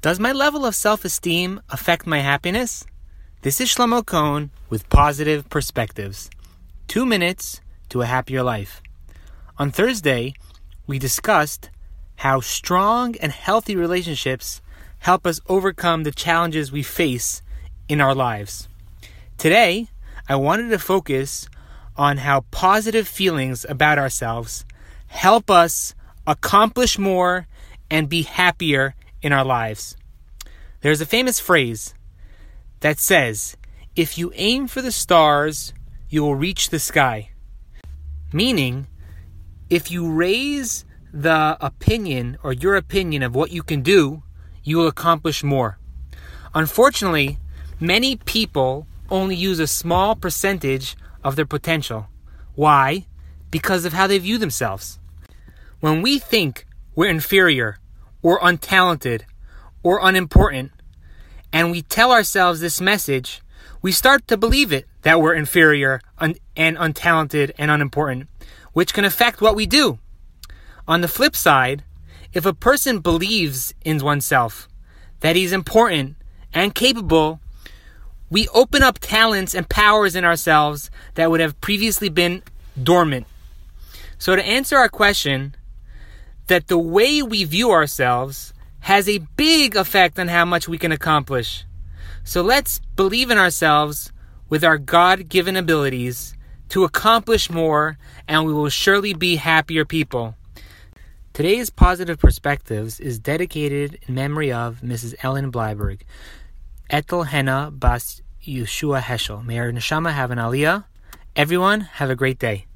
Does my level of self esteem affect my happiness? This is Shlomo Cohn with Positive Perspectives. Two minutes to a happier life. On Thursday, we discussed how strong and healthy relationships help us overcome the challenges we face in our lives. Today, I wanted to focus on how positive feelings about ourselves help us accomplish more and be happier in our lives. There's a famous phrase that says, If you aim for the stars, you will reach the sky. Meaning, if you raise the opinion or your opinion of what you can do, you will accomplish more. Unfortunately, many people only use a small percentage of their potential. Why? Because of how they view themselves. When we think we're inferior or untalented or unimportant, and we tell ourselves this message, we start to believe it that we're inferior and untalented and unimportant, which can affect what we do. On the flip side, if a person believes in oneself, that he's important and capable, we open up talents and powers in ourselves that would have previously been dormant. So, to answer our question, that the way we view ourselves has a big effect on how much we can accomplish. So let's believe in ourselves with our God given abilities to accomplish more, and we will surely be happier people. Today's Positive Perspectives is dedicated in memory of Mrs. Ellen Blyberg, Ethel Henna Bas Yeshua Heschel. May our neshama have an aliyah. Everyone, have a great day.